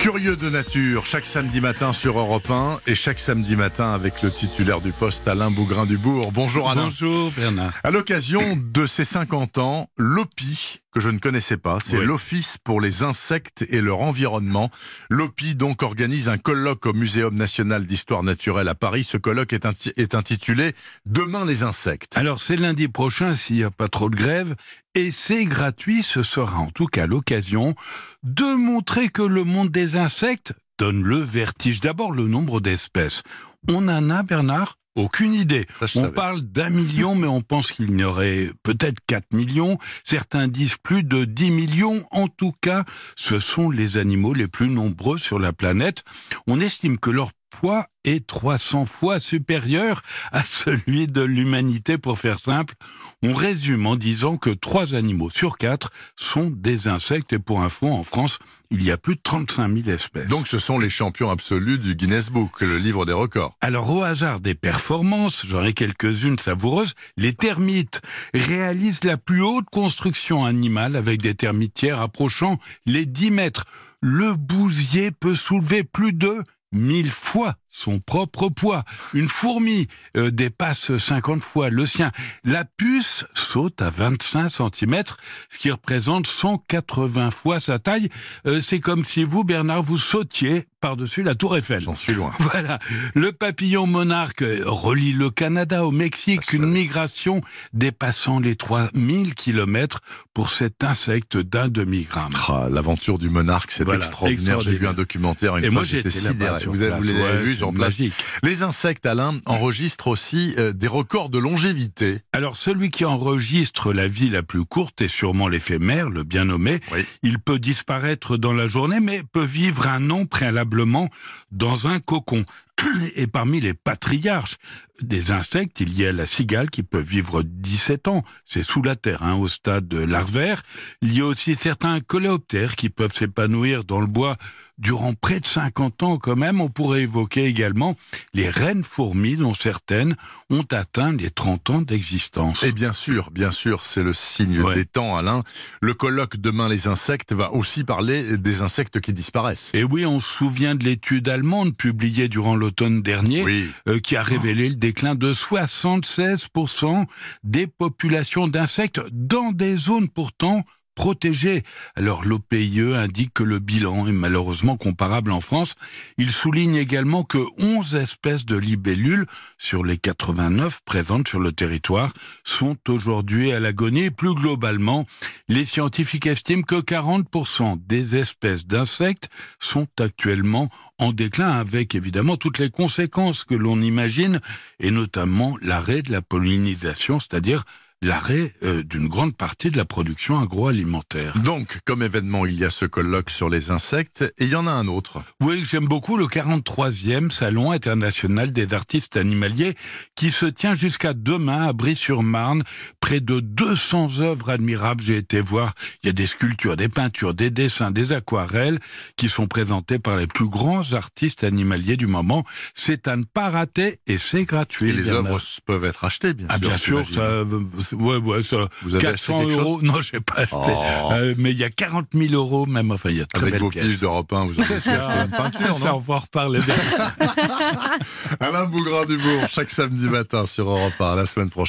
Curieux de nature, chaque samedi matin sur Europe 1 et chaque samedi matin avec le titulaire du poste Alain Bougrain-Dubourg. Bonjour Alain. Bonjour Bernard. À l'occasion de ses 50 ans, l'OPI, que je ne connaissais pas, c'est Oui. l'Office pour les insectes et leur environnement. L'OPI donc organise un colloque au Muséum national d'histoire naturelle à Paris. Ce colloque est, inti- est intitulé Demain les insectes. Alors c'est lundi prochain s'il n'y a pas trop de grève et c'est gratuit. Ce sera en tout cas l'occasion de montrer que le monde des insectes donne le vertige. D'abord le nombre d'espèces. On en a Bernard? Aucune idée. Ça, On savais. parle d'un million, mais on pense qu'il y aurait peut-être 4 millions. Certains disent plus de 10 millions. En tout cas, ce sont les animaux les plus nombreux sur la planète. On estime que leur poids est 300 fois supérieur à celui de l'humanité. Pour faire simple, on résume en disant que 3 animaux sur 4 sont des insectes. Et pour info, en France, il y a plus de 35 000 espèces. Donc ce sont les champions absolus du Guinness Book, le livre des records. Alors au hasard des performances, j'en ai quelques-unes savoureuses, les termites réalisent la plus haute construction animale avec des termitières approchant les 10 mètres. Le bousier peut soulever plus de 1000 fois son propre poids. Une fourmi euh, dépasse 50 fois le sien. La puce saute à 25 cm, ce qui représente 180 fois sa taille. Euh, C'est comme si vous, Bernard, vous sautiez par-dessus la tour Eiffel. J'en suis loin. Voilà, le papillon monarque relie le Canada au Mexique, Ah, une migration dépassant les 3000 kilomètres pour cet insecte d'un demi-gramme. Ah, L'aventure du monarque, c'est Voilà, extraordinaire. J'ai vu un documentaire une Et fois, moi j'étais sidéré. Vous vous l'avez vu place. magique. Les insectes, Alain, enregistrent aussi euh, des records de longévité. Alors celui qui enregistre la vie la plus courte est sûrement l'éphémère, le bien nommé. Oui. Il peut disparaître dans la journée, mais peut vivre un an préalablement dans un cocon. Et parmi les patriarches des insectes, il y a la cigale qui peut vivre 17 ans. C'est sous la terre, hein, au stade larvaire. Il y a aussi certains coléoptères qui peuvent s'épanouir dans le bois durant près de 50 ans quand même. On pourrait évoquer également les reines fourmis dont certaines ont atteint les 30 ans d'existence. Et bien sûr, bien sûr, c'est le signe Ouais. des temps, Alain. Le colloque Demain les insectes va aussi parler des insectes qui disparaissent. Et oui, on se souvient de l'étude allemande publiée durant l'automne dernier, Oui, euh, qui a révélé le déclin de 76% des populations d'insectes dans des zones pourtant protégées. Alors l'OPIE indique que le bilan est malheureusement comparable en France. Il souligne également que 11 espèces de libellules sur les 89 présentes sur le territoire sont aujourd'hui à l'agonie. Plus globalement, les scientifiques estiment que 40% des espèces d'insectes sont actuellement en déclin avec évidemment toutes les conséquences que l'on imagine et notamment l'arrêt de la pollinisation, c'est-à-dire l'arrêt euh, d'une grande partie de la production agroalimentaire. donc comme événement, il y a ce colloque sur les insectes et il y en a un autre. Oui, j'aime beaucoup le 43e Salon international des artistes animaliers qui se tient jusqu'à demain à Brie-sur-Marne. Près de 200 œuvres admirables, j'ai été voir. Il y a des sculptures, des peintures, des dessins, des aquarelles qui sont présentés par les plus grands artistes animaliers du moment. C'est à ne pas rater et c'est gratuit. Et les œuvres peuvent être achetées, bien Ah sûr. bien sûr, ça, euh, ouais, ouais, ça, Vous avez acheté 400 quelque euros. Non, j'ai pas acheté. Oh. Euh, mais il y a 40 000 euros même. Enfin, il y a très Avec vos pièces. d'Europe 1, vous avez acheté une peinture, ça, on va en reparler. Alain Bougrain-Dubourg, chaque samedi matin sur Europe 1. À la semaine prochaine.